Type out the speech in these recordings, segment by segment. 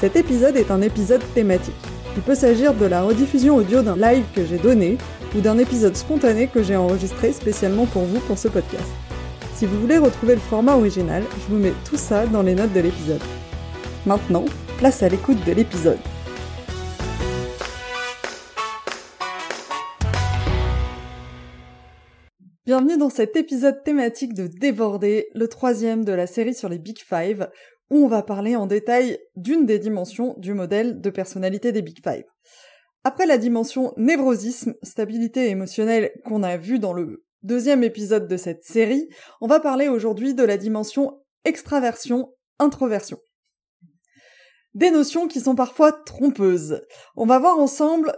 Cet épisode est un épisode thématique. Il peut s'agir de la rediffusion audio d'un live que j'ai donné ou d'un épisode spontané que j'ai enregistré spécialement pour vous pour ce podcast. Si vous voulez retrouver le format original, je vous mets tout ça dans les notes de l'épisode. Maintenant, place à l'écoute de l'épisode. Bienvenue dans cet épisode thématique de Déborder, le troisième de la série sur les Big Five, où on va parler en détail d'une des dimensions du modèle de personnalité des Big Five. Après la dimension névrosisme, stabilité émotionnelle qu'on a vu dans le deuxième épisode de cette série, on va parler aujourd'hui de la dimension extraversion, introversion. Des notions qui sont parfois trompeuses. On va voir ensemble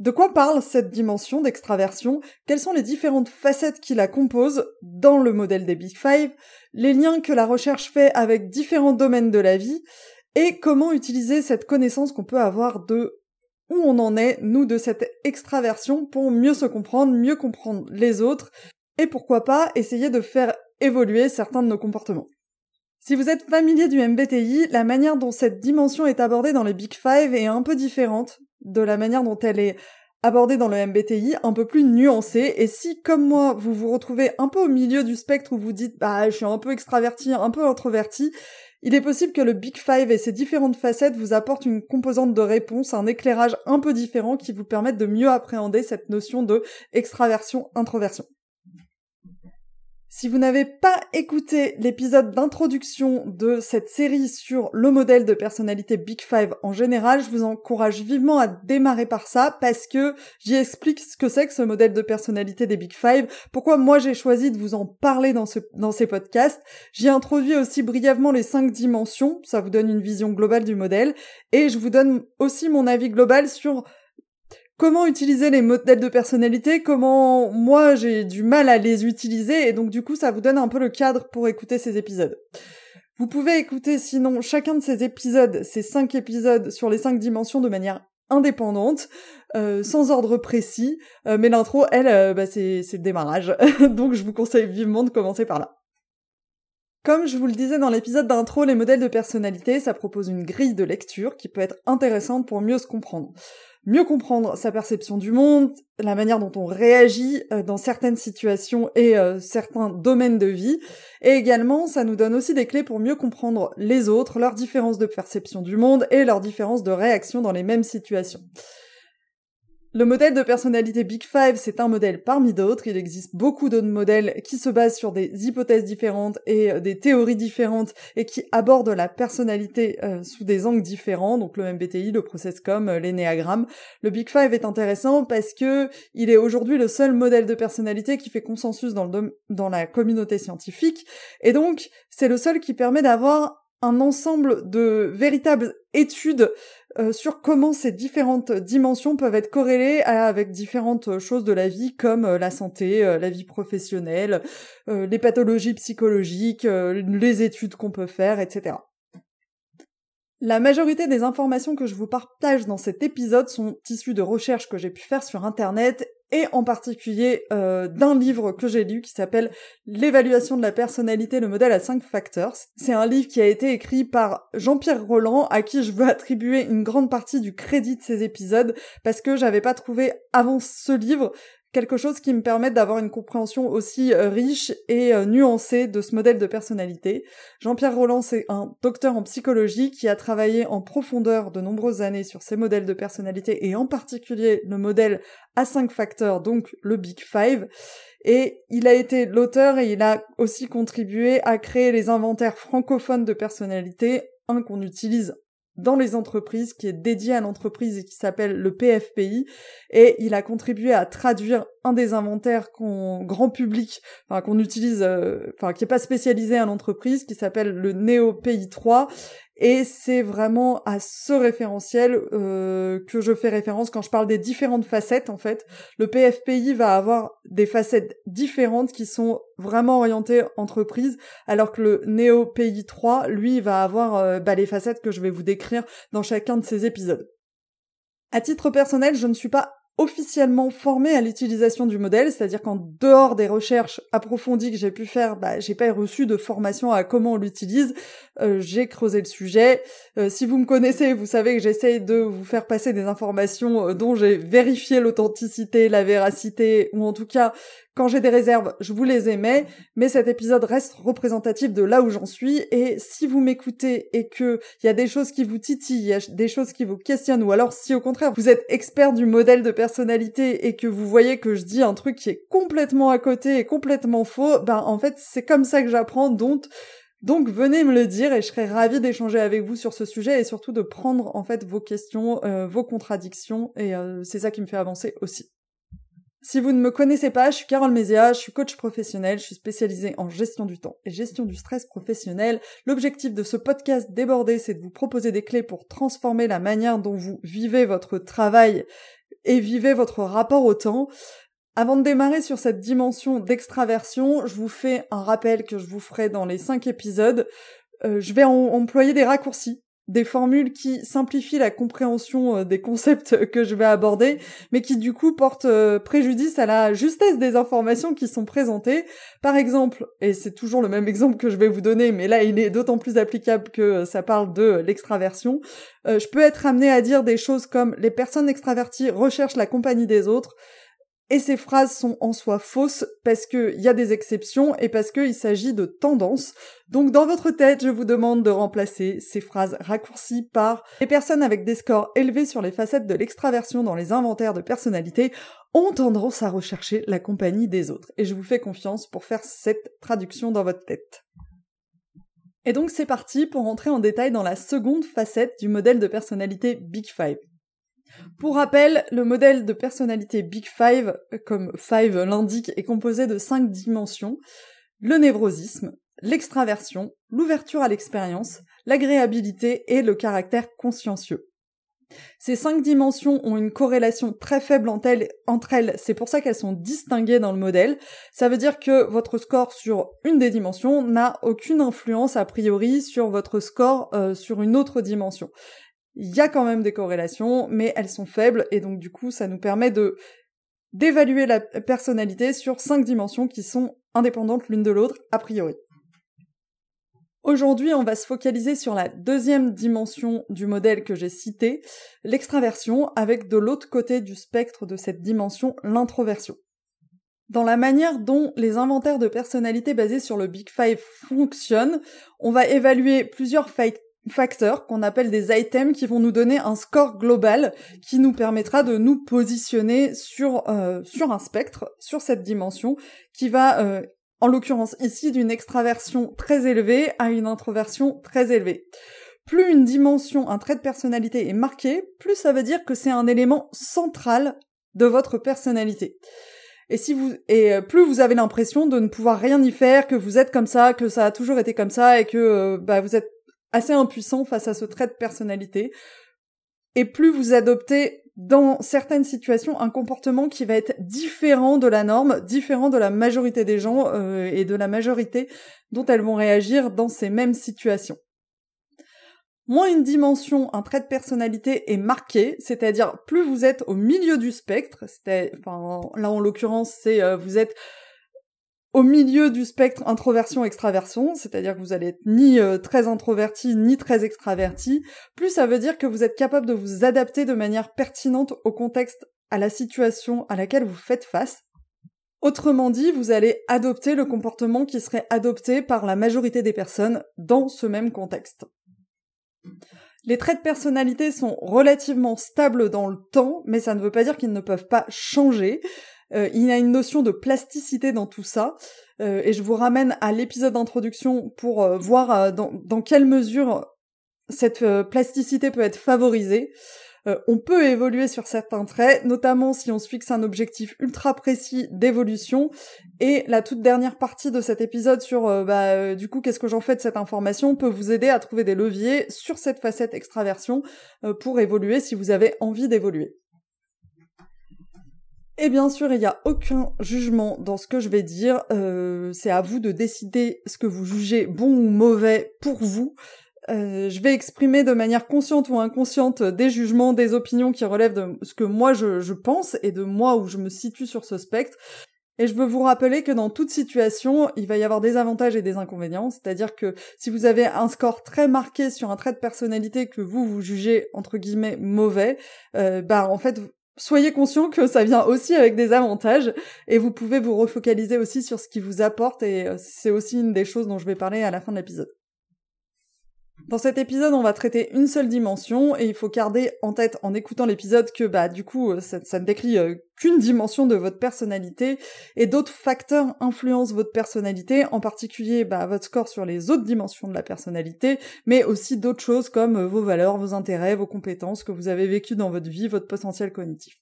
de quoi parle cette dimension d'extraversion? Quelles sont les différentes facettes qui la composent? Dans le modèle des Big Five Les liens que la recherche fait avec différents domaines de la vie Et comment utiliser cette connaissance qu'on peut avoir de où on en est, nous, de cette extraversion pour mieux se comprendre, mieux comprendre les autres et pourquoi pas essayer de faire évoluer certains de nos comportements. Si vous êtes familier du MBTI, la manière dont cette dimension est abordée dans les Big Five est un peu différente de la manière dont elle est abordée dans le MBTI, un peu plus nuancée. Et si, comme moi, vous vous retrouvez un peu au milieu du spectre où vous dites, bah, je suis un peu extraverti, un peu introverti, il est possible que le Big Five et ses différentes facettes vous apportent une composante de réponse, un éclairage un peu différent qui vous permette de mieux appréhender cette notion de extraversion-introversion. Si vous n'avez pas écouté l'épisode d'introduction de cette série sur le modèle de personnalité Big Five en général, je vous encourage vivement à démarrer par ça parce que j'y explique ce que c'est que ce modèle de personnalité des Big Five, pourquoi moi j'ai choisi de vous en parler dans, ce, dans ces podcasts. J'y introduis aussi brièvement les cinq dimensions, ça vous donne une vision globale du modèle, et je vous donne aussi mon avis global sur comment utiliser les modèles de personnalité, comment moi j'ai du mal à les utiliser, et donc du coup ça vous donne un peu le cadre pour écouter ces épisodes. Vous pouvez écouter sinon chacun de ces épisodes, ces cinq épisodes sur les cinq dimensions de manière indépendante, euh, sans ordre précis, euh, mais l'intro, elle, euh, bah, c'est le démarrage, donc je vous conseille vivement de commencer par là. Comme je vous le disais dans l'épisode d'intro, les modèles de personnalité, ça propose une grille de lecture qui peut être intéressante pour mieux se comprendre mieux comprendre sa perception du monde, la manière dont on réagit euh, dans certaines situations et euh, certains domaines de vie. Et également, ça nous donne aussi des clés pour mieux comprendre les autres, leurs différences de perception du monde et leurs différences de réaction dans les mêmes situations. Le modèle de personnalité Big Five, c'est un modèle parmi d'autres. Il existe beaucoup d'autres modèles qui se basent sur des hypothèses différentes et euh, des théories différentes et qui abordent la personnalité euh, sous des angles différents. Donc le MBTI, le Processcom, euh, l'énéagramme. Le Big Five est intéressant parce que il est aujourd'hui le seul modèle de personnalité qui fait consensus dans, la communauté scientifique. Et donc, c'est le seul qui permet d'avoir un ensemble de véritables études euh, sur comment ces différentes dimensions peuvent être corrélées avec différentes choses de la vie comme euh, la santé, euh, la vie professionnelle, les pathologies psychologiques, les études qu'on peut faire, etc. La majorité des informations que je vous partage dans cet épisode sont issues de recherches que j'ai pu faire sur Internet et en particulier euh, d'un livre que j'ai lu qui s'appelle L'évaluation de la personnalité, le modèle à cinq facteurs. C'est un livre qui a été écrit par Jean-Pierre Roland, à qui je veux attribuer une grande partie du crédit de ces épisodes, parce que j'avais pas trouvé avant ce livre quelque chose qui me permette d'avoir une compréhension aussi euh, riche et euh, nuancée de ce modèle de personnalité. Jean-Pierre Roland, c'est un docteur en psychologie qui a travaillé en profondeur de nombreuses années sur ces modèles de personnalité et en particulier le modèle à cinq facteurs, donc le Big Five. Et il a été l'auteur et il a aussi contribué à créer les inventaires francophones de personnalité, un qu'on utilise dans les entreprises, qui est dédié à l'entreprise et qui s'appelle le PFPI, et il a contribué à traduire un des inventaires qu'on grand public, enfin qu'on utilise, euh, enfin qui est pas spécialisé à l'entreprise, qui s'appelle le NeoPI 3, Et c'est vraiment à ce référentiel euh, que je fais référence quand je parle des différentes facettes, en fait. Le PFPI va avoir des facettes différentes qui sont vraiment orientées entreprise, alors que le Néo PI 3, lui, va avoir euh, bah, les facettes que je vais vous décrire dans chacun de ces épisodes. À titre personnel, je ne suis pas officiellement formé à l'utilisation du modèle, c'est-à-dire qu'en dehors des recherches approfondies que j'ai pu faire, bah, j'ai pas reçu de formation à comment on l'utilise. Euh, j'ai creusé le sujet. Euh, si vous me connaissez, vous savez que j'essaye de vous faire passer des informations euh, dont j'ai vérifié l'authenticité, la véracité, ou en tout cas quand j'ai des réserves, je vous les émets, mais cet épisode reste représentatif de là où j'en suis, et si vous m'écoutez et que il y a des choses qui vous titillent, il y a des choses qui vous questionnent, ou alors si au contraire vous êtes expert du modèle de personnalité et que vous voyez que je dis un truc qui est complètement à côté et complètement faux, ben en fait c'est comme ça que j'apprends, donc donc venez me le dire et je serai ravie d'échanger avec vous sur ce sujet et surtout de prendre en fait vos questions, euh, vos contradictions. Et euh, c'est ça qui me fait avancer aussi. Si vous ne me connaissez pas, je suis Carole Mézia, je suis coach professionnel, je suis spécialisée en gestion du temps et gestion du stress professionnel. L'objectif de ce podcast débordé, c'est de vous proposer des clés pour transformer la manière dont vous vivez votre travail et vivez votre rapport au temps. Avant de démarrer sur cette dimension d'extraversion, je vous fais un rappel que je vous ferai dans les cinq épisodes. Euh, je vais employer des raccourcis des formules qui simplifient la compréhension euh, des concepts que je vais aborder, mais qui du coup portent euh, préjudice à la justesse des informations qui sont présentées. Par exemple, et c'est toujours le même exemple que je vais vous donner, mais là il est d'autant plus applicable que euh, ça parle de l'extraversion, je peux être amené à dire des choses comme les personnes extraverties recherchent la compagnie des autres, et ces phrases sont en soi fausses parce qu'il y a des exceptions et parce qu'il s'agit de tendances. Donc dans votre tête, je vous demande de remplacer ces phrases raccourcies par les personnes avec des scores élevés sur les facettes de l'extraversion dans les inventaires de personnalité ont tendance à rechercher la compagnie des autres. Et je vous fais confiance pour faire cette traduction dans votre tête. Et donc c'est parti pour entrer en détail dans la seconde facette du modèle de personnalité Big Five. Pour rappel, le modèle de personnalité Big Five, comme Five l'indique, est composé de cinq dimensions. Le névrosisme, l'extraversion, l'ouverture à l'expérience, l'agréabilité et le caractère consciencieux. Ces cinq dimensions ont une corrélation très faible entre elles, c'est pour ça qu'elles sont distinguées dans le modèle. Ça veut dire que votre score sur une des dimensions n'a aucune influence a priori sur votre score euh, sur une autre dimension. Il y a quand même des corrélations, mais elles sont faibles, et donc du coup, ça nous permet de d'évaluer la personnalité sur cinq dimensions qui sont indépendantes l'une de l'autre, a priori. Aujourd'hui, on va se focaliser sur la deuxième dimension du modèle que j'ai cité, l'extraversion, avec de l'autre côté du spectre de cette dimension, l'introversion. Dans la manière dont les inventaires de personnalité basés sur le Big Five fonctionnent, on va évaluer plusieurs facteurs qu'on appelle des items qui vont nous donner un score global qui nous permettra de nous positionner sur euh, sur un spectre, sur cette dimension qui va euh, en l'occurrence ici d'une extraversion très élevée à une introversion très élevée. Plus une dimension, un trait de personnalité est marqué, plus ça veut dire que c'est un élément central de votre personnalité. Et si vous et euh, plus vous avez l'impression de ne pouvoir rien y faire, que vous êtes comme ça, que ça a toujours été comme ça et que bah, vous êtes assez impuissant face à ce trait de personnalité. Et plus vous adoptez dans certaines situations un comportement qui va être différent de la norme, différent de la majorité des gens euh, et de la majorité dont elles vont réagir dans ces mêmes situations. Moins une dimension, un trait de personnalité est marqué, c'est-à-dire plus vous êtes au milieu du spectre, enfin, là en l'occurrence c'est euh, vous êtes au milieu du spectre introversion-extraversion, c'est-à-dire que vous allez être ni euh, très introverti ni très extraverti, plus ça veut dire que vous êtes capable de vous adapter de manière pertinente au contexte, à la situation à laquelle vous faites face. Autrement dit, vous allez adopter le comportement qui serait adopté par la majorité des personnes dans ce même contexte. Les traits de personnalité sont relativement stables dans le temps, mais ça ne veut pas dire qu'ils ne peuvent pas changer. Euh, il y a une notion de plasticité dans tout ça, euh, et je vous ramène à l'épisode d'introduction pour euh, voir dans, dans, quelle mesure cette plasticité peut être favorisée. On peut évoluer sur certains traits, notamment si on se fixe un objectif ultra précis d'évolution. Et la toute dernière partie de cet épisode sur, bah, du coup, qu'est-ce que j'en fais de cette information peut vous aider à trouver des leviers sur cette facette extraversion pour évoluer si vous avez envie d'évoluer. Et bien sûr, il n'y a aucun jugement dans ce que je vais dire. c'est à vous de décider ce que vous jugez bon ou mauvais pour vous. Euh, je vais exprimer de manière consciente ou inconsciente des jugements, des opinions qui relèvent de ce que moi je, pense et de moi où je me situe sur ce spectre. Et je veux vous rappeler que dans toute situation, il va y avoir des avantages et des inconvénients. C'est-à-dire que si vous avez un score très marqué sur un trait de personnalité que vous vous jugez entre guillemets mauvais, euh, bah en fait soyez conscient que ça vient aussi avec des avantages et vous pouvez vous refocaliser aussi sur ce qui vous apporte et euh, c'est aussi une des choses dont je vais parler à la fin de l'épisode. Dans cet épisode, on va traiter une seule dimension et il faut garder en tête en écoutant l'épisode que bah du coup euh, ça, ne décrit euh, qu'une dimension de votre personnalité et d'autres facteurs influencent votre personnalité, en particulier bah, votre score sur les autres dimensions de la personnalité, mais aussi d'autres choses comme euh, vos valeurs, vos intérêts, vos compétences que vous avez vécues dans votre vie, votre potentiel cognitif.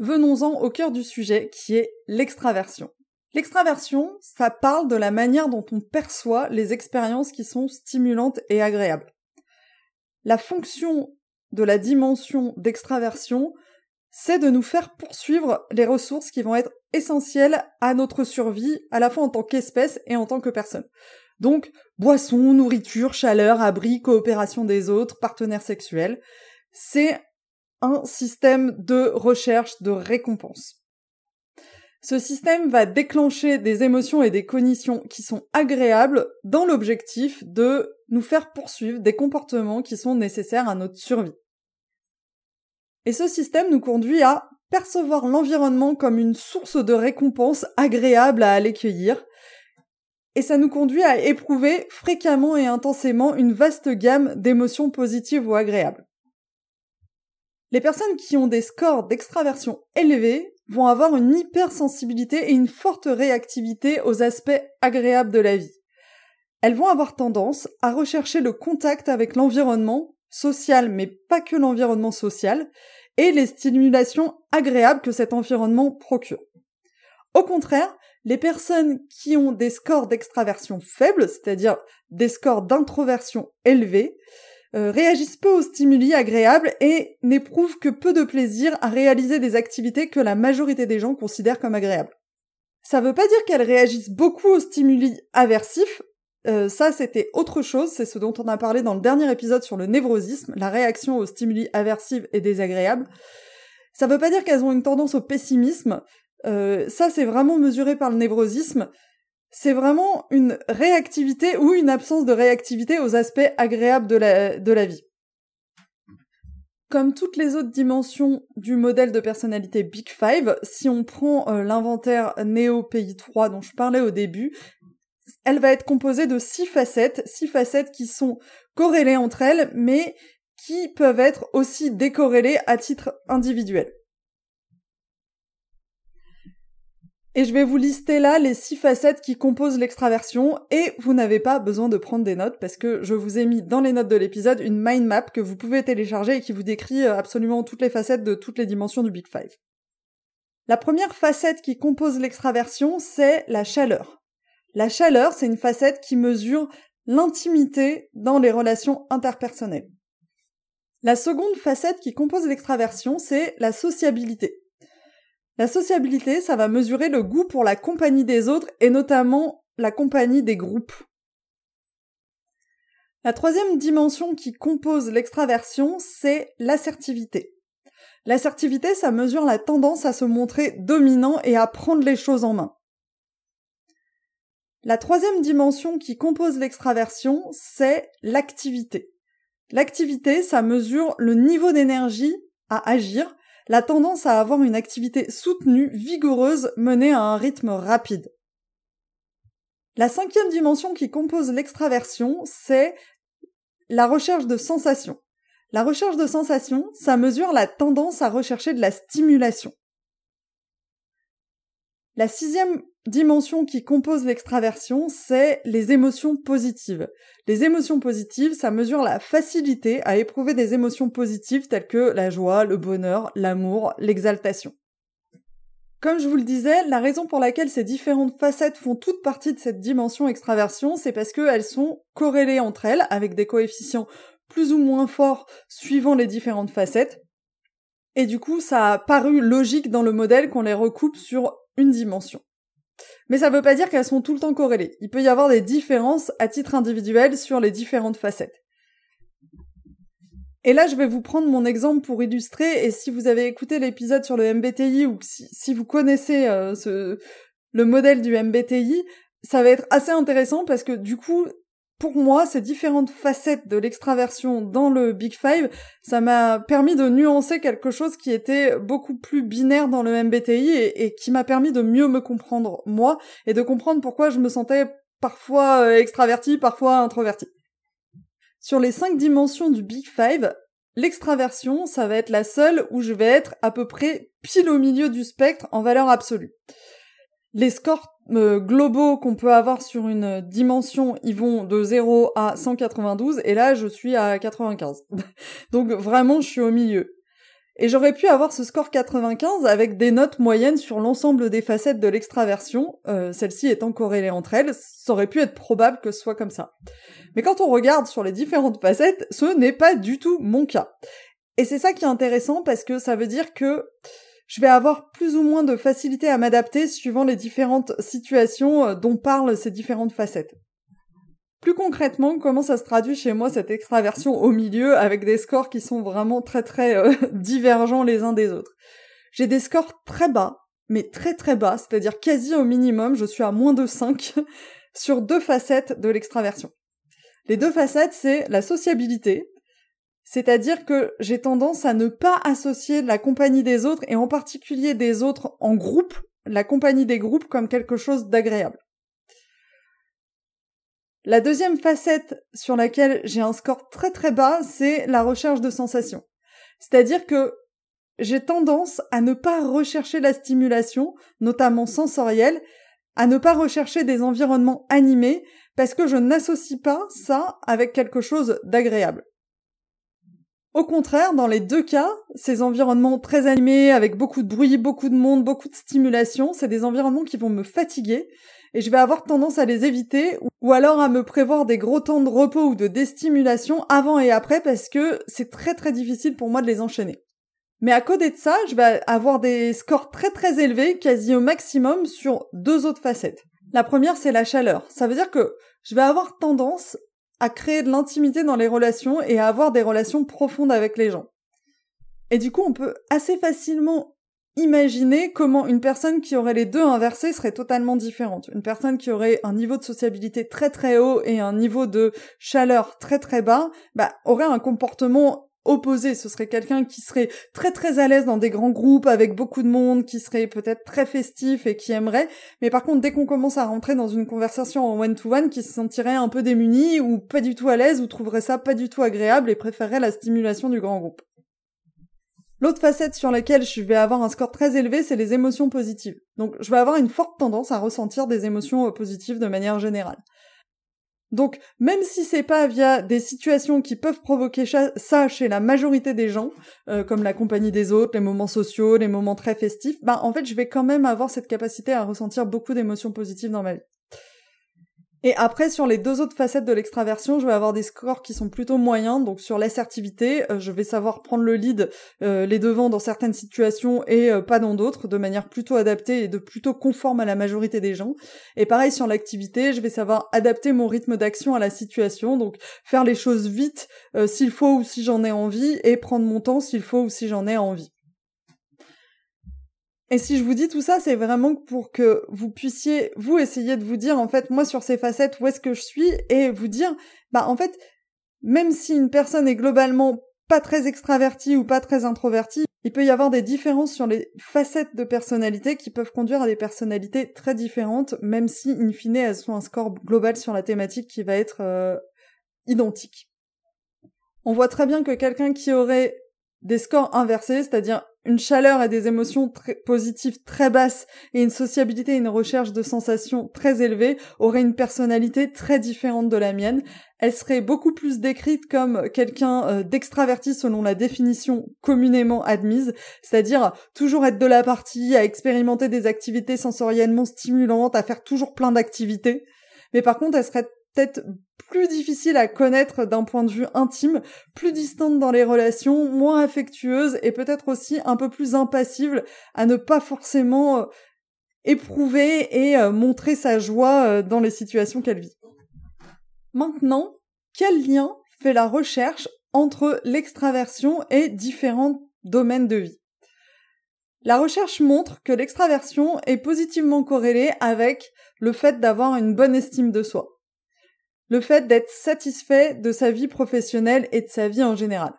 Venons-en au cœur du sujet qui est l'extraversion. L'extraversion, ça parle de la manière dont on perçoit les expériences qui sont stimulantes et agréables. La fonction de la dimension d'extraversion, c'est de nous faire poursuivre les ressources qui vont être essentielles à notre survie, à la fois en tant qu'espèce et en tant que personne. Donc, boisson, nourriture, chaleur, abri, coopération des autres, partenaires sexuels. C'est un système de recherche de récompense. Ce système va déclencher des émotions et des cognitions qui sont agréables dans l'objectif de nous faire poursuivre des comportements qui sont nécessaires à notre survie. Et ce système nous conduit à percevoir l'environnement comme une source de récompense agréable à aller cueillir, et ça nous conduit à éprouver fréquemment et intensément une vaste gamme d'émotions positives ou agréables. Les personnes qui ont des scores d'extraversion élevés vont avoir une hypersensibilité et une forte réactivité aux aspects agréables de la vie. Elles vont avoir tendance à rechercher le contact avec l'environnement social, mais pas que l'environnement social, et les stimulations agréables que cet environnement procure. Au contraire, les personnes qui ont des scores d'extraversion faibles, c'est-à-dire des scores d'introversion élevés, euh, réagissent peu aux stimuli agréables et n'éprouvent que peu de plaisir à réaliser des activités que la majorité des gens considèrent comme agréables. Ça veut pas dire qu'elles réagissent beaucoup aux stimuli aversifs, euh, ça c'était autre chose, c'est ce dont on a parlé dans le dernier épisode sur le névrosisme, la réaction aux stimuli aversifs et désagréables. Ça veut pas dire qu'elles ont une tendance au pessimisme, euh, ça c'est vraiment mesuré par le névrosisme, c'est vraiment une réactivité ou une absence de réactivité aux aspects agréables de la, vie. Comme toutes les autres dimensions du modèle de personnalité Big Five, si on prend euh, l'inventaire Néo Pays 3 dont je parlais au début, elle va être composée de six facettes, six facettes qui sont corrélées entre elles, mais qui peuvent être aussi décorrélées à titre individuel. Et je vais vous lister là les six facettes qui composent l'extraversion et vous n'avez pas besoin de prendre des notes parce que je vous ai mis dans les notes de l'épisode une mind map que vous pouvez télécharger et qui vous décrit euh, absolument toutes les facettes de toutes les dimensions du Big Five. La première facette qui compose l'extraversion, c'est la chaleur. La chaleur, c'est une facette qui mesure l'intimité dans les relations interpersonnelles. La seconde facette qui compose l'extraversion, c'est la sociabilité. La sociabilité, ça va mesurer le goût pour la compagnie des autres et notamment la compagnie des groupes. La troisième dimension qui compose l'extraversion, c'est l'assertivité. L'assertivité, ça mesure la tendance à se montrer dominant et à prendre les choses en main. La troisième dimension qui compose l'extraversion, c'est l'activité. L'activité, ça mesure le niveau d'énergie à agir la tendance à avoir une activité soutenue, vigoureuse, menée à un rythme rapide. La cinquième dimension qui compose l'extraversion, c'est la recherche de sensations. La recherche de sensations, ça mesure la tendance à rechercher de la stimulation. La sixième dimension qui compose l'extraversion, c'est les émotions positives. Les émotions positives, ça mesure la facilité à éprouver des émotions positives telles que la joie, le bonheur, l'amour, l'exaltation. Comme je vous le disais, la raison pour laquelle ces différentes facettes font toute partie de cette dimension extraversion, c'est parce qu'elles sont corrélées entre elles avec des coefficients plus ou moins forts suivant les différentes facettes. Et du coup, ça a paru logique dans le modèle qu'on les recoupe sur une dimension. Mais ça veut pas dire qu'elles sont tout le temps corrélées. Il peut y avoir des différences à titre individuel sur les différentes facettes. Et là, je vais vous prendre mon exemple pour illustrer, et si vous avez écouté l'épisode sur le MBTI, ou si, vous connaissez euh, le modèle du MBTI, ça va être assez intéressant parce que du coup, pour moi, ces différentes facettes de l'extraversion dans le Big Five, ça m'a permis de nuancer quelque chose qui était beaucoup plus binaire dans le MBTI et, qui m'a permis de mieux me comprendre moi et de comprendre pourquoi je me sentais parfois euh, extraverti, parfois introverti. Sur les cinq dimensions du Big Five, l'extraversion, ça va être la seule où je vais être à peu près pile au milieu du spectre en valeur absolue. Les scores euh, globaux qu'on peut avoir sur une dimension, ils vont de 0 à 192, et là, je suis à 95. Donc vraiment, je suis au milieu. Et j'aurais pu avoir ce score 95 avec des notes moyennes sur l'ensemble des facettes de l'extraversion, euh, celles-ci étant corrélées entre elles, ça aurait pu être probable que ce soit comme ça. Mais quand on regarde sur les différentes facettes, ce n'est pas du tout mon cas. Et c'est ça qui est intéressant parce que ça veut dire que je vais avoir plus ou moins de facilité à m'adapter suivant les différentes situations euh, dont parlent ces différentes facettes. Plus concrètement, comment ça se traduit chez moi cette extraversion au milieu avec des scores qui sont vraiment très très euh, divergents les uns des autres? J'ai des scores très bas, mais très très bas, c'est-à-dire quasi au minimum, je suis à moins de 5 sur deux facettes de l'extraversion. Les deux facettes, c'est la sociabilité, c'est-à-dire que j'ai tendance à ne pas associer la compagnie des autres, et en particulier des autres en groupe, la compagnie des groupes comme quelque chose d'agréable. La deuxième facette sur laquelle j'ai un score très très bas, c'est la recherche de sensations. C'est-à-dire que j'ai tendance à ne pas rechercher la stimulation, notamment sensorielle, à ne pas rechercher des environnements animés, parce que je n'associe pas ça avec quelque chose d'agréable. Au contraire, dans les deux cas, ces environnements très animés, avec beaucoup de bruit, beaucoup de monde, beaucoup de stimulation, c'est des environnements qui vont me fatiguer, et je vais avoir tendance à les éviter, ou alors à me prévoir des gros temps de repos ou de déstimulation avant et après, parce que c'est très très difficile pour moi de les enchaîner. Mais à côté de ça, je vais avoir des scores très très élevés, quasi au maximum, sur deux autres facettes. La première, c'est la chaleur. Ça veut dire que je vais avoir tendance à créer de l'intimité dans les relations et à avoir des relations profondes avec les gens. Et du coup, on peut assez facilement imaginer comment une personne qui aurait les deux inversés serait totalement différente. Une personne qui aurait un niveau de sociabilité très très haut et un niveau de chaleur très très bas, bah, aurait un comportement opposé. Ce serait quelqu'un qui serait très très à l'aise dans des grands groupes avec beaucoup de monde, qui serait peut-être très festif et qui aimerait. Mais par contre, dès qu'on commence à rentrer dans une conversation en one-to-one, qui se sentirait un peu démuni ou pas du tout à l'aise ou trouverait ça pas du tout agréable et préférerait la stimulation du grand groupe. L'autre facette sur laquelle je vais avoir un score très élevé, c'est les émotions positives. Donc je vais avoir une forte tendance à ressentir des émotions positives de manière générale. Donc, même si c'est pas via des situations qui peuvent provoquer ça chez la majorité des gens, euh, comme la compagnie des autres, les moments sociaux, les moments très festifs, bah en fait, je vais quand même avoir cette capacité à ressentir beaucoup d'émotions positives dans ma vie. Et après, sur les deux autres facettes de l'extraversion, je vais avoir des scores qui sont plutôt moyens. Donc sur l'assertivité, euh, je vais savoir prendre le lead, euh, les devants dans certaines situations et euh, pas dans d'autres, de manière plutôt adaptée et de plutôt conforme à la majorité des gens. Et pareil sur l'activité, je vais savoir adapter mon rythme d'action à la situation, donc faire les choses vite s'il faut ou si j'en ai envie, et prendre mon temps s'il faut ou si j'en ai envie. Et si je vous dis tout ça, c'est vraiment pour que vous puissiez, vous, essayer de vous dire, en fait, moi, sur ces facettes, où est-ce que je suis, et vous dire, bah, en fait, même si une personne est globalement pas très extravertie ou pas très introvertie, il peut y avoir des différences sur les facettes de personnalité qui peuvent conduire à des personnalités très différentes, même si, in fine, elles sont un score global sur la thématique qui va être euh, identique. On voit très bien que quelqu'un qui aurait des scores inversés, c'est-à-dire une chaleur et des émotions positives très basses et une sociabilité et une recherche de sensations très élevées aurait une personnalité très différente de la mienne. Elle serait beaucoup plus décrite comme quelqu'un euh, d'extraverti selon la définition communément admise, c'est-à-dire toujours être de la partie, à expérimenter des activités sensoriellement stimulantes, à faire toujours plein d'activités. Mais par contre, elle serait plus difficile à connaître d'un point de vue intime, plus distante dans les relations, moins affectueuse et peut-être aussi un peu plus impassible à ne pas forcément euh, éprouver et euh, montrer sa joie euh, dans les situations qu'elle vit. Maintenant, quel lien fait la recherche entre l'extraversion et différents domaines de vie? La recherche montre que l'extraversion est positivement corrélée avec le fait d'avoir une bonne estime de soi le fait d'être satisfait de sa vie professionnelle et de sa vie en général.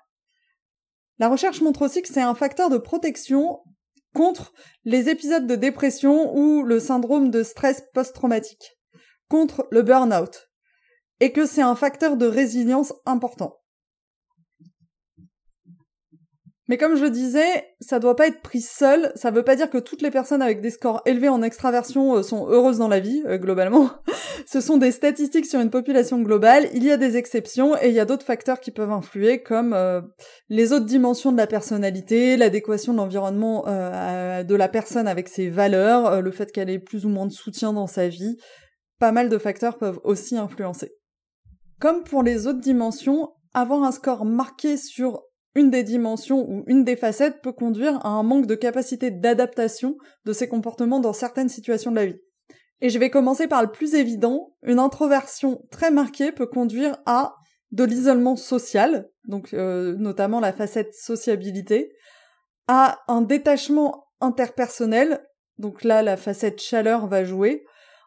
La recherche montre aussi que c'est un facteur de protection contre les épisodes de dépression ou le syndrome de stress post-traumatique, contre le burn-out, et que c'est un facteur de résilience important. Mais comme je le disais, ça doit pas être pris seul. Ça veut pas dire que toutes les personnes avec des scores élevés en extraversion euh, sont heureuses dans la vie, euh, globalement. Ce sont des statistiques sur une population globale. Il y a des exceptions et il y a d'autres facteurs qui peuvent influer, comme euh, les autres dimensions de la personnalité, l'adéquation de l'environnement de la personne avec ses valeurs, le fait qu'elle ait plus ou moins de soutien dans sa vie. Pas mal de facteurs peuvent aussi influencer. Comme pour les autres dimensions, avoir un score marqué sur une des dimensions ou une des facettes peut conduire à un manque de capacité d'adaptation de ces comportements dans certaines situations de la vie. Et je vais commencer par le plus évident, une introversion très marquée peut conduire à de l'isolement social, donc euh, notamment la facette sociabilité, à un détachement interpersonnel, donc là la facette chaleur va jouer,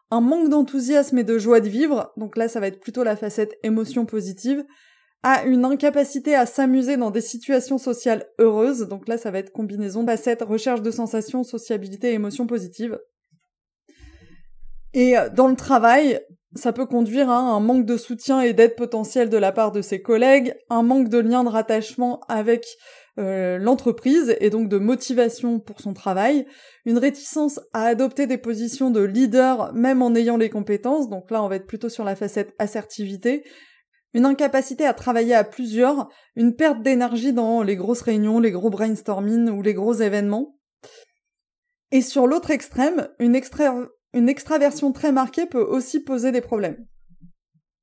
un manque d'enthousiasme et de joie de vivre, donc là ça va être plutôt la facette émotion positive, a une incapacité à s'amuser dans des situations sociales heureuses. Donc là, ça va être combinaison cette recherche de sensations, sociabilité et émotions positives. Et euh, dans le travail, ça peut conduire à un manque de soutien et d'aide potentielle de la part de ses collègues, un manque de lien de rattachement avec euh, l'entreprise et donc de motivation pour son travail, une réticence à adopter des positions de leader même en ayant les compétences, donc là on va être plutôt sur la facette assertivité, une incapacité à travailler à plusieurs, une perte d'énergie dans les grosses réunions, les gros brainstorming ou les gros événements. Et sur l'autre extrême, une, extraversion très marquée peut aussi poser des problèmes.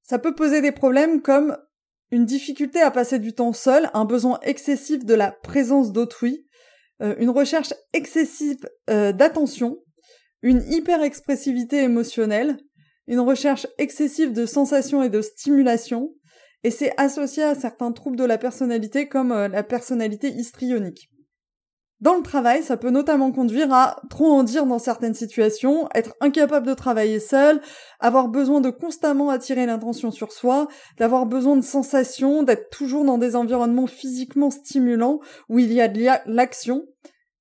Ça peut poser des problèmes comme une difficulté à passer du temps seul, un besoin excessif de la présence d'autrui, euh, une recherche excessive euh, d'attention, une hyper-expressivité émotionnelle, une recherche excessive de sensations et de stimulation, et c'est associé à certains troubles de la personnalité comme euh, la personnalité histrionique. Dans le travail, ça peut notamment conduire à trop en dire dans certaines situations, être incapable de travailler seul, avoir besoin de constamment attirer l'attention sur soi, d'avoir besoin de sensations, d'être toujours dans des environnements physiquement stimulants où il y a de l'action,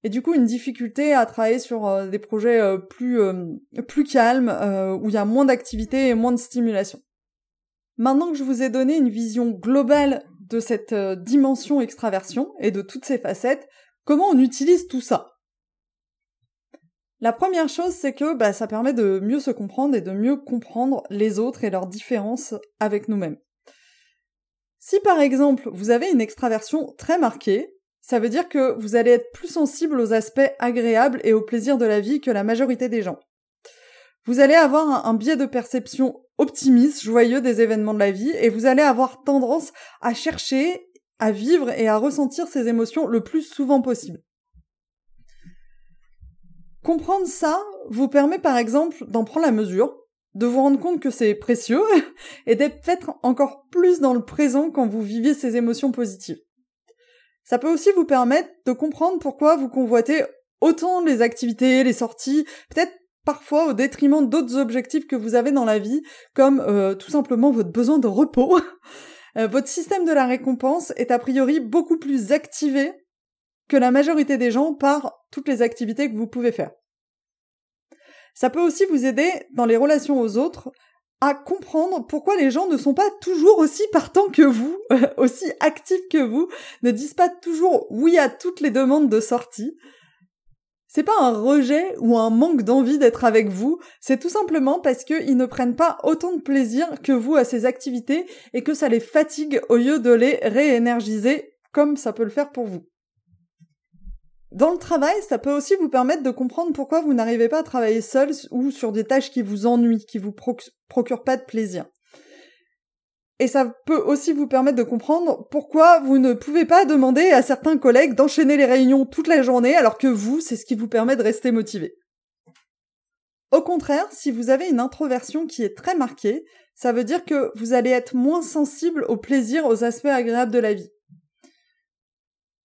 et du coup une difficulté à travailler sur euh, des projets euh, plus plus calmes où il y a moins d'activité et moins de stimulation. Maintenant que je vous ai donné une vision globale de cette euh, dimension extraversion et de toutes ses facettes, comment on utilise tout ça? La première chose, c'est que bah, ça permet de mieux se comprendre et de mieux comprendre les autres et leurs différences avec nous-mêmes. Si par exemple vous avez une extraversion très marquée, ça veut dire que vous allez être plus sensible aux aspects agréables et aux plaisirs de la vie que la majorité des gens. Vous allez avoir un biais de perception optimiste, joyeux des événements de la vie, et vous allez avoir tendance à chercher, à vivre et à ressentir ces émotions le plus souvent possible. Comprendre ça vous permet par exemple d'en prendre la mesure, de vous rendre compte que c'est précieux, et d'être peut-être encore plus dans le présent quand vous vivez ces émotions positives. Ça peut aussi vous permettre de comprendre pourquoi vous convoitez autant les activités, les sorties, peut-être parfois au détriment d'autres objectifs que vous avez dans la vie, comme euh, tout simplement votre besoin de repos. Euh, votre système de la récompense est a priori beaucoup plus activé que la majorité des gens par toutes les activités que vous pouvez faire. Ça peut aussi vous aider dans les relations aux autres à comprendre pourquoi les gens ne sont pas toujours aussi partants que vous, aussi actifs que vous, ne disent pas toujours oui à toutes les demandes de sortie. C'est pas un rejet ou un manque d'envie d'être avec vous, c'est tout simplement parce qu'ils ne prennent pas autant de plaisir que vous à ces activités et que ça les fatigue au lieu de les réénergiser comme ça peut le faire pour vous. Dans le travail, ça peut aussi vous permettre de comprendre pourquoi vous n'arrivez pas à travailler seul ou sur des tâches qui vous ennuient, qui vous procurent pas de plaisir. Et ça peut aussi vous permettre de comprendre pourquoi vous ne pouvez pas demander à certains collègues d'enchaîner les réunions toute la journée alors que vous, c'est ce qui vous permet de rester motivé. Au contraire, si vous avez une introversion qui est très marquée, ça veut dire que vous allez être moins sensible au plaisir, aux aspects agréables de la vie.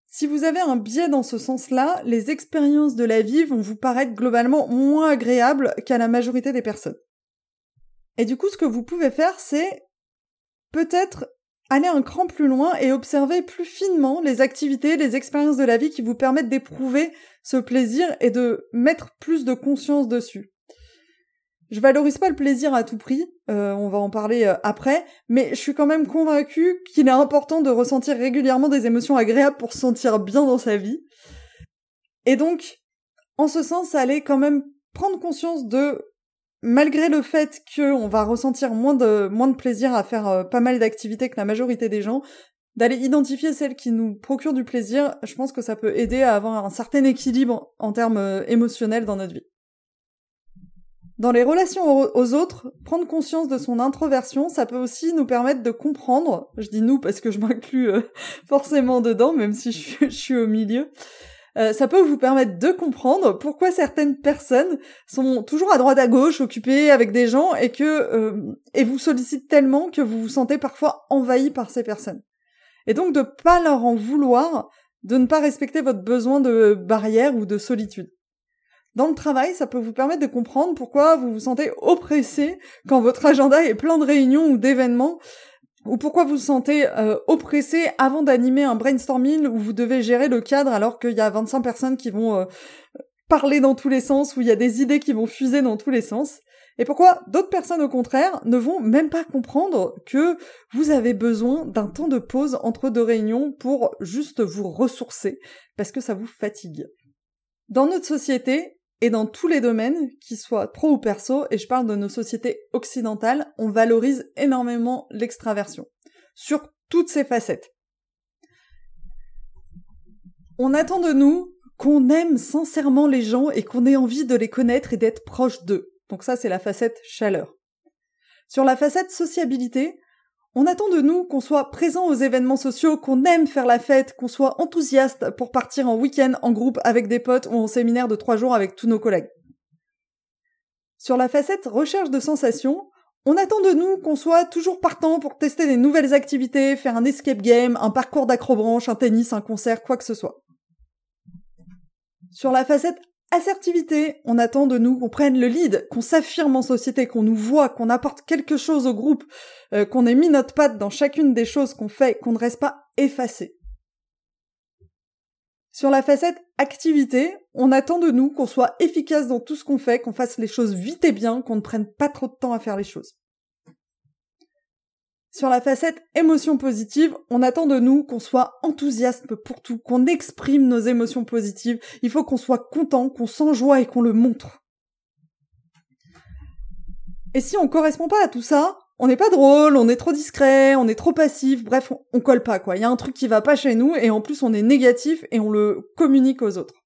Si vous avez un biais dans ce sens-là, les expériences de la vie vont vous paraître globalement moins agréables qu'à la majorité des personnes. Et du coup, ce que vous pouvez faire, c'est peut-être aller un cran plus loin et observer plus finement les activités, les expériences de la vie qui vous permettent d'éprouver ce plaisir et de mettre plus de conscience dessus. Je valorise pas le plaisir à tout prix, euh, on va en parler euh, après, mais je suis quand même convaincue qu'il est important de ressentir régulièrement des émotions agréables pour se sentir bien dans sa vie. Et donc, en ce sens, allez quand même prendre conscience de, malgré le fait qu'on va ressentir moins de, plaisir à faire euh, pas mal d'activités que la majorité des gens, d'aller identifier celles qui nous procurent du plaisir, je pense que ça peut aider à avoir un certain équilibre en termes émotionnels dans notre vie. Dans les relations aux autres, prendre conscience de son introversion, ça peut aussi nous permettre de comprendre, je dis nous parce que je m'inclus euh, forcément dedans, même si je, suis au milieu, euh, ça peut vous permettre de comprendre pourquoi certaines personnes sont toujours à droite à gauche, occupées avec des gens et que euh, et vous sollicitent tellement que vous vous sentez parfois envahi par ces personnes. Et donc de pas leur en vouloir, de ne pas respecter votre besoin de barrière ou de solitude. Dans le travail, ça peut vous permettre de comprendre pourquoi vous vous sentez oppressé quand votre agenda est plein de réunions ou d'événements, ou pourquoi vous vous sentez euh, oppressé avant d'animer un brainstorming où vous devez gérer le cadre alors qu'il y a 25 personnes qui vont euh, parler dans tous les sens, où il y a des idées qui vont fuser dans tous les sens? Et pourquoi d'autres personnes, au contraire, ne vont même pas comprendre que vous avez besoin d'un temps de pause entre deux réunions pour juste vous ressourcer, parce que ça vous fatigue. Dans notre société, et dans tous les domaines, qu'ils soient pro ou perso, et je parle de nos sociétés occidentales, on valorise énormément l'extraversion. Sur toutes ses facettes. On attend de nous qu'on aime sincèrement les gens et qu'on ait envie de les connaître et d'être proche d'eux. Donc ça, c'est la facette chaleur. Sur la facette sociabilité, on attend de nous qu'on soit présent aux événements sociaux, qu'on aime faire la fête, qu'on soit enthousiaste pour partir en week-end en groupe avec des potes ou en séminaire de trois jours avec tous nos collègues. Sur la facette recherche de sensations, on attend de nous qu'on soit toujours partant pour tester des nouvelles activités, faire un escape game, un parcours d'acrobranche, un tennis, un concert, quoi que ce soit. Sur la facette assertivité, on attend de nous qu'on prenne le lead, qu'on s'affirme en société, qu'on nous voit, qu'on apporte quelque chose au groupe, euh, qu'on ait mis notre patte dans chacune des choses qu'on fait, qu'on ne reste pas effacé. Sur la facette activité, on attend de nous qu'on soit efficace dans tout ce qu'on fait, qu'on fasse les choses vite et bien, qu'on ne prenne pas trop de temps à faire les choses. Sur la facette émotion positive, on attend de nous qu'on soit enthousiaste pour tout, qu'on exprime nos émotions positives. Il faut qu'on soit content, qu'on s'en joie et qu'on le montre. Et si on correspond pas à tout ça, on n'est pas drôle, on est trop discret, on est trop passif, bref, on, on colle pas quoi. Il y a un truc qui va pas chez nous et en plus on est négatif et on le communique aux autres.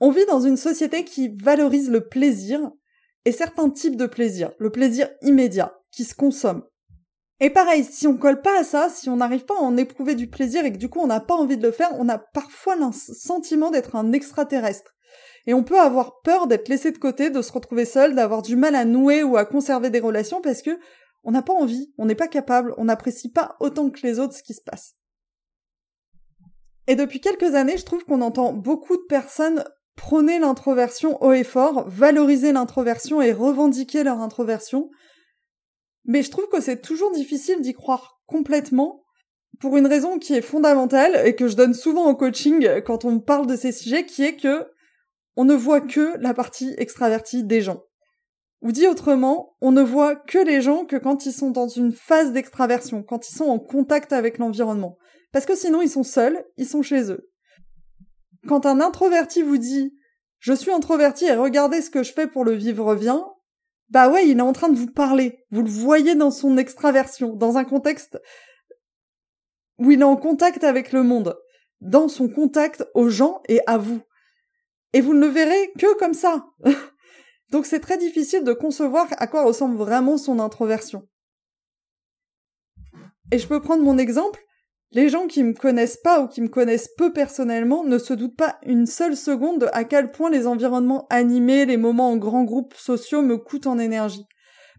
On vit dans une société qui valorise le plaisir et certains types de plaisir, le plaisir immédiat, qui se consomme. Et pareil, si on colle pas à ça, si on n'arrive pas à en éprouver du plaisir et que du coup on n'a pas envie de le faire, on a parfois le sentiment d'être un extraterrestre. Et on peut avoir peur d'être laissé de côté, de se retrouver seul, d'avoir du mal à nouer ou à conserver des relations parce que on n'a pas envie, on n'est pas capable, on n'apprécie pas autant que les autres ce qui se passe. Et depuis quelques années, je trouve qu'on entend beaucoup de personnes prôner l'introversion haut et fort, valoriser l'introversion et revendiquer leur introversion, mais je trouve que c'est toujours difficile d'y croire complètement pour une raison qui est fondamentale et que je donne souvent au coaching quand on parle de ces sujets, qui est que on ne voit que la partie extravertie des gens. Ou dit autrement, on ne voit que les gens que quand ils sont dans une phase d'extraversion, quand ils sont en contact avec l'environnement. Parce que sinon ils sont seuls, ils sont chez eux. Quand un introverti vous dit je suis introverti et regardez ce que je fais pour le vivre bien, bah ouais, il est en train de vous parler. Vous le voyez dans son extraversion, dans un contexte où il est en contact avec le monde, dans son contact aux gens et à vous. Et vous ne le verrez que comme ça. Donc c'est très difficile de concevoir à quoi ressemble vraiment son introversion. Et je peux prendre mon exemple. Les gens qui me connaissent pas ou qui me connaissent peu personnellement ne se doutent pas une seule seconde à quel point les environnements animés, les moments en grands groupes sociaux me coûtent en énergie.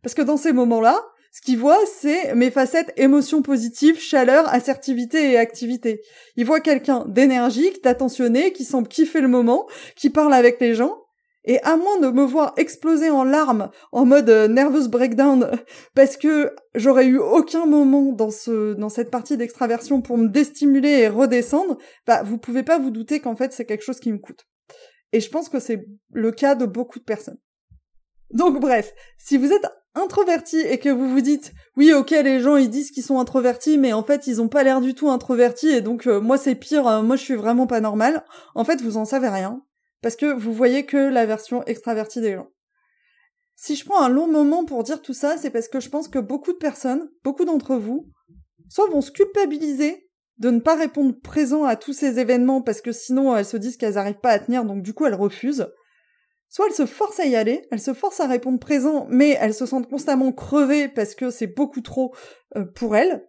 Parce que dans ces moments-là, ce qu'ils voient, c'est mes facettes émotions positives, chaleur, assertivité et activité. Ils voient quelqu'un d'énergique, d'attentionné, qui semble kiffer le moment, qui parle avec les gens, et à moins de me voir exploser en larmes, en mode euh, nervous breakdown, parce que j'aurais eu aucun moment dans ce, dans cette partie d'extraversion pour me déstimuler et redescendre, bah, vous pouvez pas vous douter qu'en fait c'est quelque chose qui me coûte. Et je pense que c'est le cas de beaucoup de personnes. Donc bref, si vous êtes introverti et que vous vous dites oui ok les gens ils disent qu'ils sont introvertis mais en fait ils ont pas l'air du tout introvertis et donc euh, moi c'est pire euh, moi je suis vraiment pas normal en fait vous en savez rien parce que vous voyez que la version extravertie des gens. Si je prends un long moment pour dire tout ça, c'est parce que je pense que beaucoup de personnes, beaucoup d'entre vous, soit vont se culpabiliser de ne pas répondre présent à tous ces événements parce que sinon elles se disent qu'elles n'arrivent pas à tenir, donc du coup elles refusent. Soit elles se forcent à y aller, elles se forcent à répondre présent, mais elles se sentent constamment crevées parce que c'est beaucoup trop euh, pour elles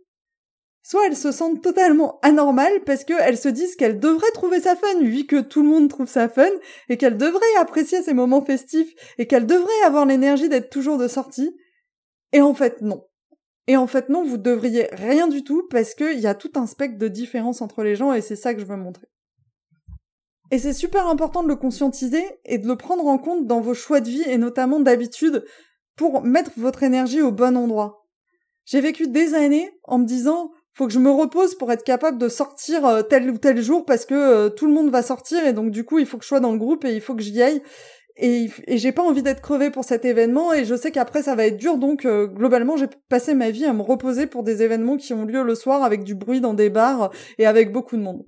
soit elles se sentent totalement anormales parce qu'elles se disent qu'elles devraient trouver ça fun, vu que tout le monde trouve ça fun, et qu'elles devraient apprécier ces moments festifs, et qu'elles devraient avoir l'énergie d'être toujours de sortie. Et en fait, non. Et en fait, non, vous devriez rien du tout parce qu'il y a tout un spectre de différence entre les gens et c'est ça que je veux montrer. Et c'est super important de le conscientiser et de le prendre en compte dans vos choix de vie et notamment d'habitude pour mettre votre énergie au bon endroit. J'ai vécu des années en me disant faut que je me repose pour être capable de sortir euh, tel ou tel jour parce que euh, tout le monde va sortir et donc du coup il faut que je sois dans le groupe et il faut que j'y aille et, et j'ai pas envie d'être crevé pour cet événement et je sais qu'après ça va être dur donc euh, globalement j'ai passé ma vie à me reposer pour des événements qui ont lieu le soir avec du bruit dans des bars et avec beaucoup de monde.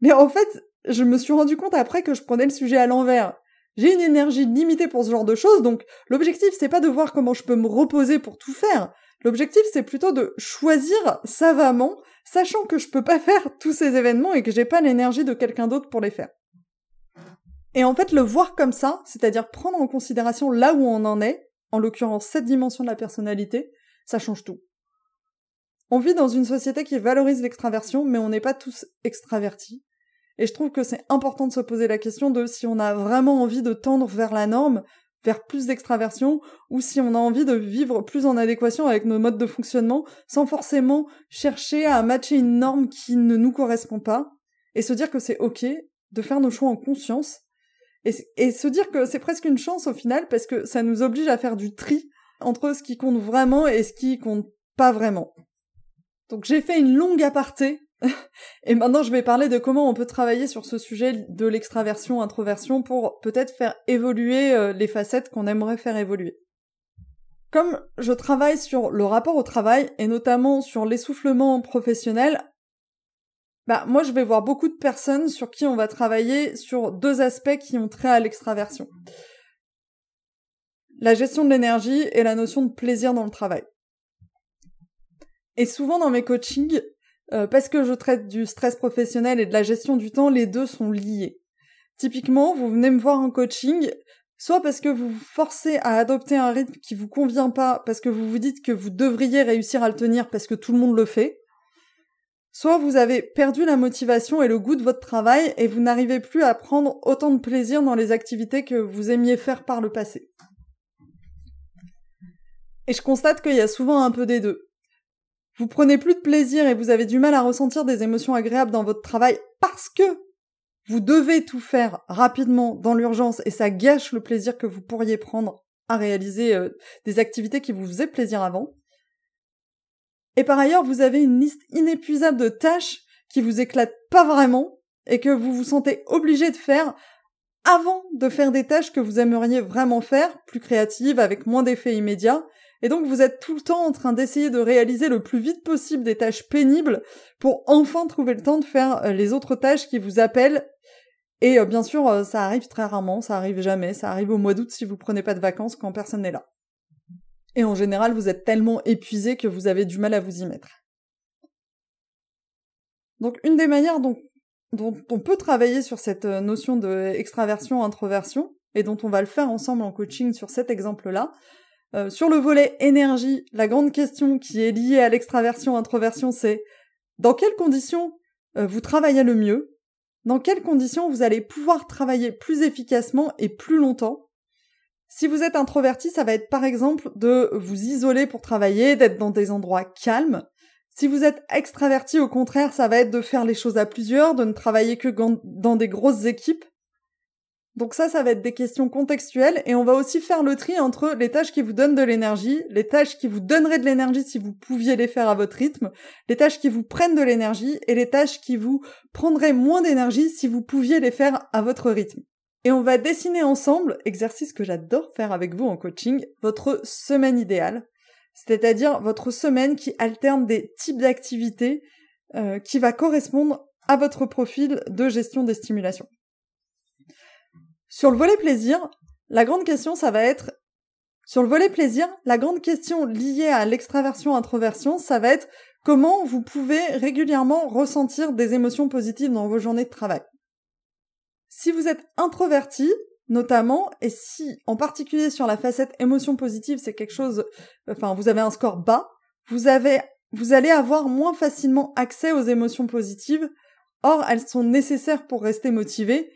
Mais en fait, je me suis rendu compte après que je prenais le sujet à l'envers. J'ai une énergie limitée pour ce genre de choses, donc l'objectif c'est pas de voir comment je peux me reposer pour tout faire, L'objectif, c'est plutôt de choisir savamment, sachant que je peux pas faire tous ces événements et que j'ai pas l'énergie de quelqu'un d'autre pour les faire. Et en fait, le voir comme ça, c'est-à-dire prendre en considération là où on en est, en l'occurrence cette dimension de la personnalité, ça change tout. On vit dans une société qui valorise l'extraversion, mais on n'est pas tous extravertis. Et je trouve que c'est important de se poser la question de si on a vraiment envie de tendre vers la norme, vers plus d'extraversion ou si on a envie de vivre plus en adéquation avec nos modes de fonctionnement sans forcément chercher à matcher une norme qui ne nous correspond pas et se dire que c'est ok de faire nos choix en conscience et, se dire que c'est presque une chance au final parce que ça nous oblige à faire du tri entre ce qui compte vraiment et ce qui compte pas vraiment. Donc j'ai fait une longue aparté Et maintenant, je vais parler de comment on peut travailler sur ce sujet de l'extraversion-introversion pour peut-être faire évoluer euh, les facettes qu'on aimerait faire évoluer. Comme je travaille sur le rapport au travail et notamment sur l'essoufflement professionnel, bah moi je vais voir beaucoup de personnes sur qui on va travailler sur deux aspects qui ont trait à l'extraversion. La gestion de l'énergie et la notion de plaisir dans le travail. Et souvent dans mes coachings, euh, parce que je traite du stress professionnel et de la gestion du temps, les deux sont liés. Typiquement, vous venez me voir en coaching, soit parce que vous vous forcez à adopter un rythme qui vous convient pas, parce que vous vous dites que vous devriez réussir à le tenir parce que tout le monde le fait, soit vous avez perdu la motivation et le goût de votre travail et vous n'arrivez plus à prendre autant de plaisir dans les activités que vous aimiez faire par le passé. Et je constate qu'il y a souvent un peu des deux. Vous prenez plus de plaisir et vous avez du mal à ressentir des émotions agréables dans votre travail parce que vous devez tout faire rapidement dans l'urgence et ça gâche le plaisir que vous pourriez prendre à réaliser euh, des activités qui vous faisaient plaisir avant. Et par ailleurs, vous avez une liste inépuisable de tâches qui vous éclatent pas vraiment et que vous vous sentez obligé de faire avant de faire des tâches que vous aimeriez vraiment faire, plus créatives, avec moins d'effets immédiats, et donc vous êtes tout le temps en train d'essayer de réaliser le plus vite possible des tâches pénibles pour enfin trouver le temps de faire euh, les autres tâches qui vous appellent. Et euh, bien sûr, euh, ça arrive très rarement, ça arrive jamais, ça arrive au mois d'août si vous prenez pas de vacances quand personne n'est là. Et en général, vous êtes tellement épuisé que vous avez du mal à vous y mettre. Donc une des manières dont, on peut travailler sur cette notion de extraversion-introversion, et dont on va le faire ensemble en coaching sur cet exemple-là, euh, sur le volet énergie, la grande question qui est liée à l'extraversion-introversion, c'est dans quelles conditions euh, vous travaillez le mieux? Dans quelles conditions vous allez pouvoir travailler plus efficacement et plus longtemps? Si vous êtes introverti, ça va être par exemple de vous isoler pour travailler, d'être dans des endroits calmes. Si vous êtes extraverti, au contraire, ça va être de faire les choses à plusieurs, de ne travailler que dans des grosses équipes. Donc ça, ça va être des questions contextuelles et on va aussi faire le tri entre les tâches qui vous donnent de l'énergie, les tâches qui vous donneraient de l'énergie si vous pouviez les faire à votre rythme, les tâches qui vous prennent de l'énergie et les tâches qui vous prendraient moins d'énergie si vous pouviez les faire à votre rythme. Et on va dessiner ensemble, exercice que j'adore faire avec vous en coaching, votre semaine idéale, c'est-à-dire votre semaine qui alterne des types d'activités euh, qui va correspondre à votre profil de gestion des stimulations. Sur le volet plaisir, la grande question, ça va être sur le volet plaisir, la grande question liée à l'extraversion-introversion, ça va être comment vous pouvez régulièrement ressentir des émotions positives dans vos journées de travail. Si vous êtes introverti, notamment, et si en particulier sur la facette émotion positive, c'est quelque chose, enfin vous avez un score bas, vous avez, vous allez avoir moins facilement accès aux émotions positives. Or, elles sont nécessaires pour rester motivé,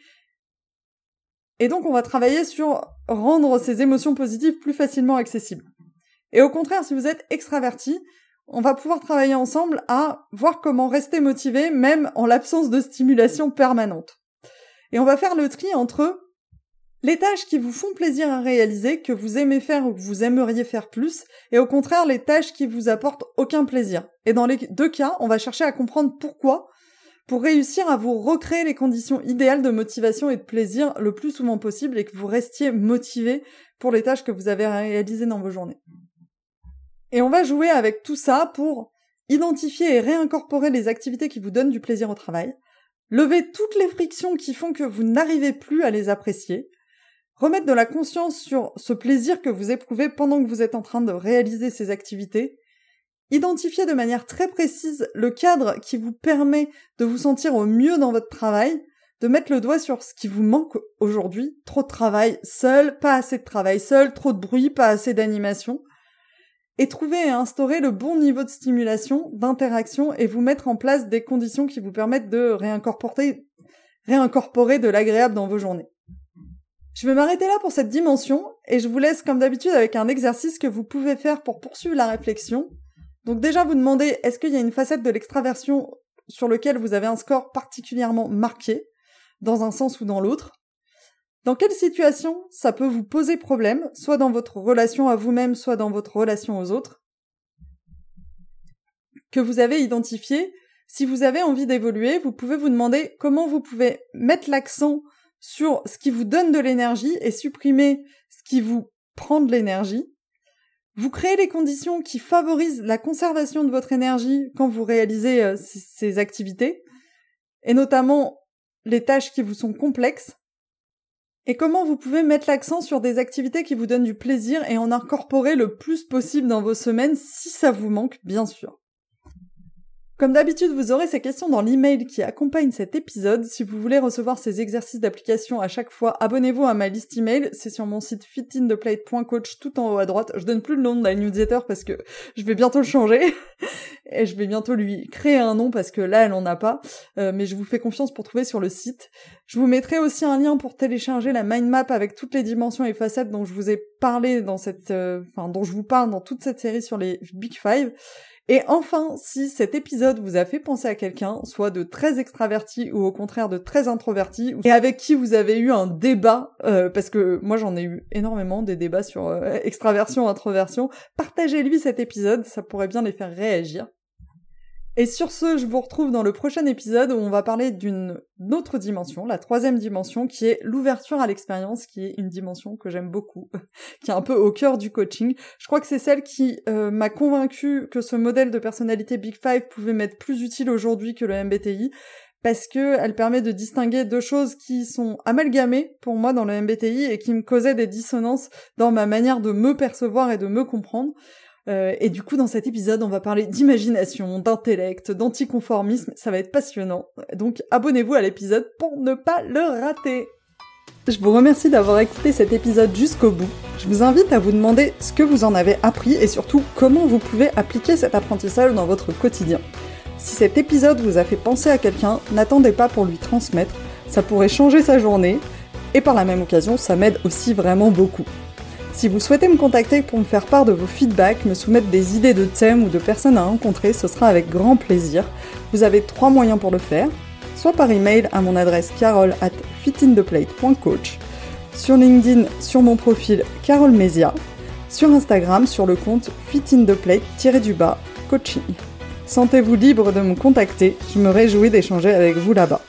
et donc on va travailler sur rendre ces émotions positives plus facilement accessibles. Et au contraire, si vous êtes extraverti, on va pouvoir travailler ensemble à voir comment rester motivé même en l'absence de stimulation permanente. Et on va faire le tri entre les tâches qui vous font plaisir à réaliser, que vous aimez faire ou que vous aimeriez faire plus, et au contraire les tâches qui vous apportent aucun plaisir. Et dans les deux cas, on va chercher à comprendre pourquoi pour réussir à vous recréer les conditions idéales de motivation et de plaisir le plus souvent possible et que vous restiez motivé pour les tâches que vous avez réalisées dans vos journées. Et on va jouer avec tout ça pour identifier et réincorporer les activités qui vous donnent du plaisir au travail, lever toutes les frictions qui font que vous n'arrivez plus à les apprécier, remettre de la conscience sur ce plaisir que vous éprouvez pendant que vous êtes en train de réaliser ces activités, Identifiez de manière très précise le cadre qui vous permet de vous sentir au mieux dans votre travail, de mettre le doigt sur ce qui vous manque aujourd'hui. Trop de travail seul, pas assez de travail seul, trop de bruit, pas assez d'animation. Et trouver et instaurer le bon niveau de stimulation, d'interaction et vous mettre en place des conditions qui vous permettent de réincorporer, réincorporer de l'agréable dans vos journées. Je vais m'arrêter là pour cette dimension et je vous laisse comme d'habitude avec un exercice que vous pouvez faire pour poursuivre la réflexion. Donc déjà, vous demandez, est-ce qu'il y a une facette de l'extraversion sur lequel vous avez un score particulièrement marqué, dans un sens ou dans l'autre? Dans quelle situation ça peut vous poser problème, soit dans votre relation à vous-même, soit dans votre relation aux autres Que vous avez identifié? Si vous avez envie d'évoluer, vous pouvez vous demander comment vous pouvez mettre l'accent sur ce qui vous donne de l'énergie et supprimer ce qui vous prend de l'énergie. Vous créez les conditions qui favorisent la conservation de votre énergie quand vous réalisez euh, ces activités, et notamment les tâches qui vous sont complexes, et comment vous pouvez mettre l'accent sur des activités qui vous donnent du plaisir et en incorporer le plus possible dans vos semaines si ça vous manque, bien sûr. Comme d'habitude, vous aurez ces questions dans l'email qui accompagne cet épisode. Si vous voulez recevoir ces exercices d'application à chaque fois, abonnez-vous à ma liste email. C'est sur mon site fitintheplate.coach tout en haut à droite. Je donne plus le nom de la newsletter parce que je vais bientôt le changer. Et je vais bientôt lui créer un nom parce que là, elle en a pas. Euh, mais je vous fais confiance pour trouver sur le site. Je vous mettrai aussi un lien pour télécharger la mind map avec toutes les dimensions et facettes dont je vous ai parlé dans cette, euh, enfin, dont je vous parle dans toute cette série sur les Big Five. Et enfin, si cet épisode vous a fait penser à quelqu'un, soit de très extraverti ou au contraire de très introverti, et avec qui vous avez eu un débat, euh, parce que moi j'en ai eu énormément des débats sur euh, extraversion, introversion, partagez-lui cet épisode, ça pourrait bien les faire réagir. Et sur ce, je vous retrouve dans le prochain épisode où on va parler d'une autre dimension, la troisième dimension, qui est l'ouverture à l'expérience, qui est une dimension que j'aime beaucoup, qui est un peu au cœur du coaching. Je crois que c'est celle qui euh, m'a convaincu que ce modèle de personnalité Big Five pouvait m'être plus utile aujourd'hui que le MBTI, parce que elle permet de distinguer deux choses qui sont amalgamées pour moi dans le MBTI et qui me causaient des dissonances dans ma manière de me percevoir et de me comprendre. Euh, et du coup, dans cet épisode, on va parler d'imagination, d'intellect, d'anticonformisme. Ça va être passionnant. Donc, abonnez-vous à l'épisode pour ne pas le rater. Je vous remercie d'avoir écouté cet épisode jusqu'au bout. Je vous invite à vous demander ce que vous en avez appris et surtout comment vous pouvez appliquer cet apprentissage dans votre quotidien. Si cet épisode vous a fait penser à quelqu'un, n'attendez pas pour lui transmettre, ça pourrait changer sa journée, et par la même occasion, ça m'aide aussi vraiment beaucoup. Si vous souhaitez me contacter pour me faire part de vos feedbacks, me soumettre des idées de thèmes ou de personnes à rencontrer, ce sera avec grand plaisir. Vous avez trois moyens pour le faire, soit par email à mon adresse carole at sur LinkedIn sur mon profil Carole Mesia, sur Instagram sur le compte fitintheplate-du-bas coaching. Sentez-vous libre de me contacter, je me réjouis d'échanger avec vous là-bas.